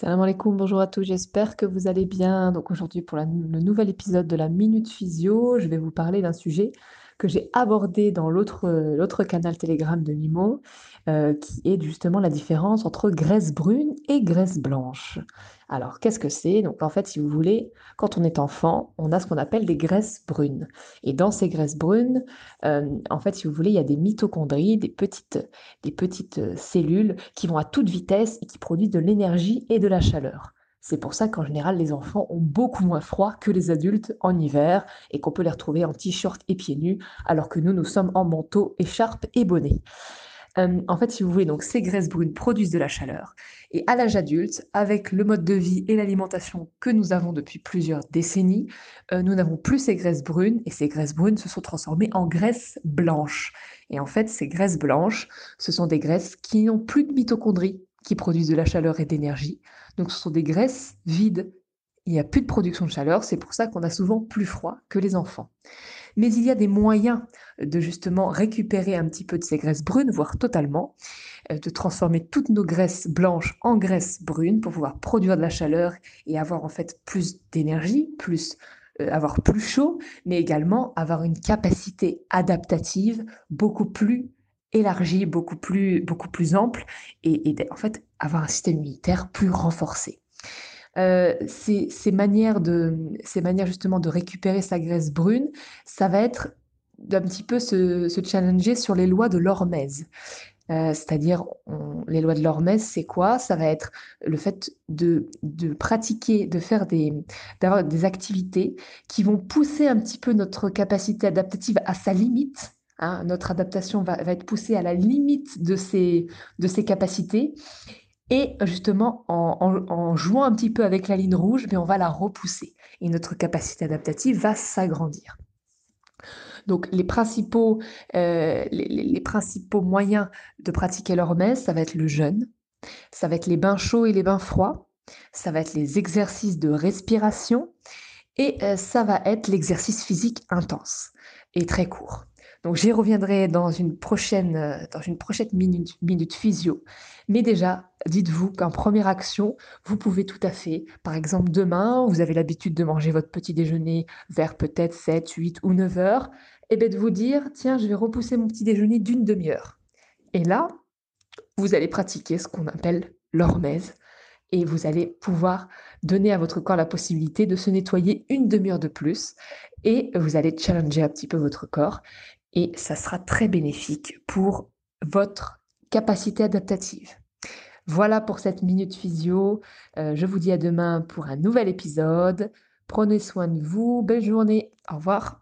Salam alaikum, bonjour à tous, j'espère que vous allez bien. Donc aujourd'hui pour le nouvel épisode de la Minute Physio, je vais vous parler d'un sujet que j'ai abordé dans l'autre euh, canal Telegram de Mimo, euh, qui est justement la différence entre graisse brune et graisse blanche. Alors qu'est-ce que c'est? Donc en fait, si vous voulez, quand on est enfant, on a ce qu'on appelle des graisses brunes. Et dans ces graisses brunes, euh, en fait, si vous voulez, il y a des mitochondries, des petites, des petites cellules qui vont à toute vitesse et qui produisent de l'énergie et de la chaleur. C'est pour ça qu'en général, les enfants ont beaucoup moins froid que les adultes en hiver et qu'on peut les retrouver en t-shirt et pieds nus, alors que nous, nous sommes en manteau, écharpe et bonnet. En fait, si vous voulez, donc ces graisses brunes produisent de la chaleur. Et à l'âge adulte, avec le mode de vie et l'alimentation que nous avons depuis plusieurs décennies, euh, nous n'avons plus ces graisses brunes et ces graisses brunes se sont transformées en graisses blanches. Et en fait, ces graisses blanches, ce sont des graisses qui n'ont plus de mitochondries, qui produisent de la chaleur et d'énergie. Donc ce sont des graisses vides. Il n'y a plus de production de chaleur, c'est pour ça qu'on a souvent plus froid que les enfants. Mais il y a des moyens de justement récupérer un petit peu de ces graisses brunes, voire totalement, euh, de transformer toutes nos graisses blanches en graisses brunes pour pouvoir produire de la chaleur et avoir en fait plus d'énergie, plus euh, avoir plus chaud, mais également avoir une capacité adaptative beaucoup plus élargie, beaucoup plus, beaucoup plus ample et, et en fait avoir un système immunitaire plus renforcé. Euh, ces, ces manières de, ces manières justement de récupérer sa graisse brune, ça va être d'un petit peu se, challenger sur les lois de l'hormèse. Euh, c'est-à-dire, les lois de l'hormèse, c'est quoi? Ça va être le fait de, de pratiquer, de faire des, des activités qui vont pousser un petit peu notre capacité adaptative à sa limite. Hein. Notre adaptation va, être poussée à la limite de ses, capacités. Et justement, en, jouant un petit peu avec la ligne rouge, mais on va la repousser. Et notre capacité adaptative va s'agrandir. Donc, les principaux, euh, moyens de pratiquer l'hormèse, ça va être le jeûne, ça va être les bains chauds et les bains froids, ça va être les exercices de respiration et euh, ça va être l'exercice physique intense et très court. Donc j'y reviendrai dans une prochaine, euh, dans une prochaine minute, minute physio. Mais déjà, dites-vous qu'en première action, vous pouvez tout à fait, par exemple demain, vous avez l'habitude de manger votre petit déjeuner vers peut-être 7, 8 ou 9 heures, et bien de vous dire, tiens, je vais repousser mon petit déjeuner d'une demi-heure. Et là, vous allez pratiquer ce qu'on appelle l'hormèse et vous allez pouvoir donner à votre corps la possibilité de se nettoyer une demi-heure de plus et vous allez challenger un petit peu votre corps et ça sera très bénéfique pour votre capacité adaptative. Voilà pour cette minute physio. Euh, je vous dis à demain pour un nouvel épisode. Prenez soin de vous. Belle journée. Au revoir.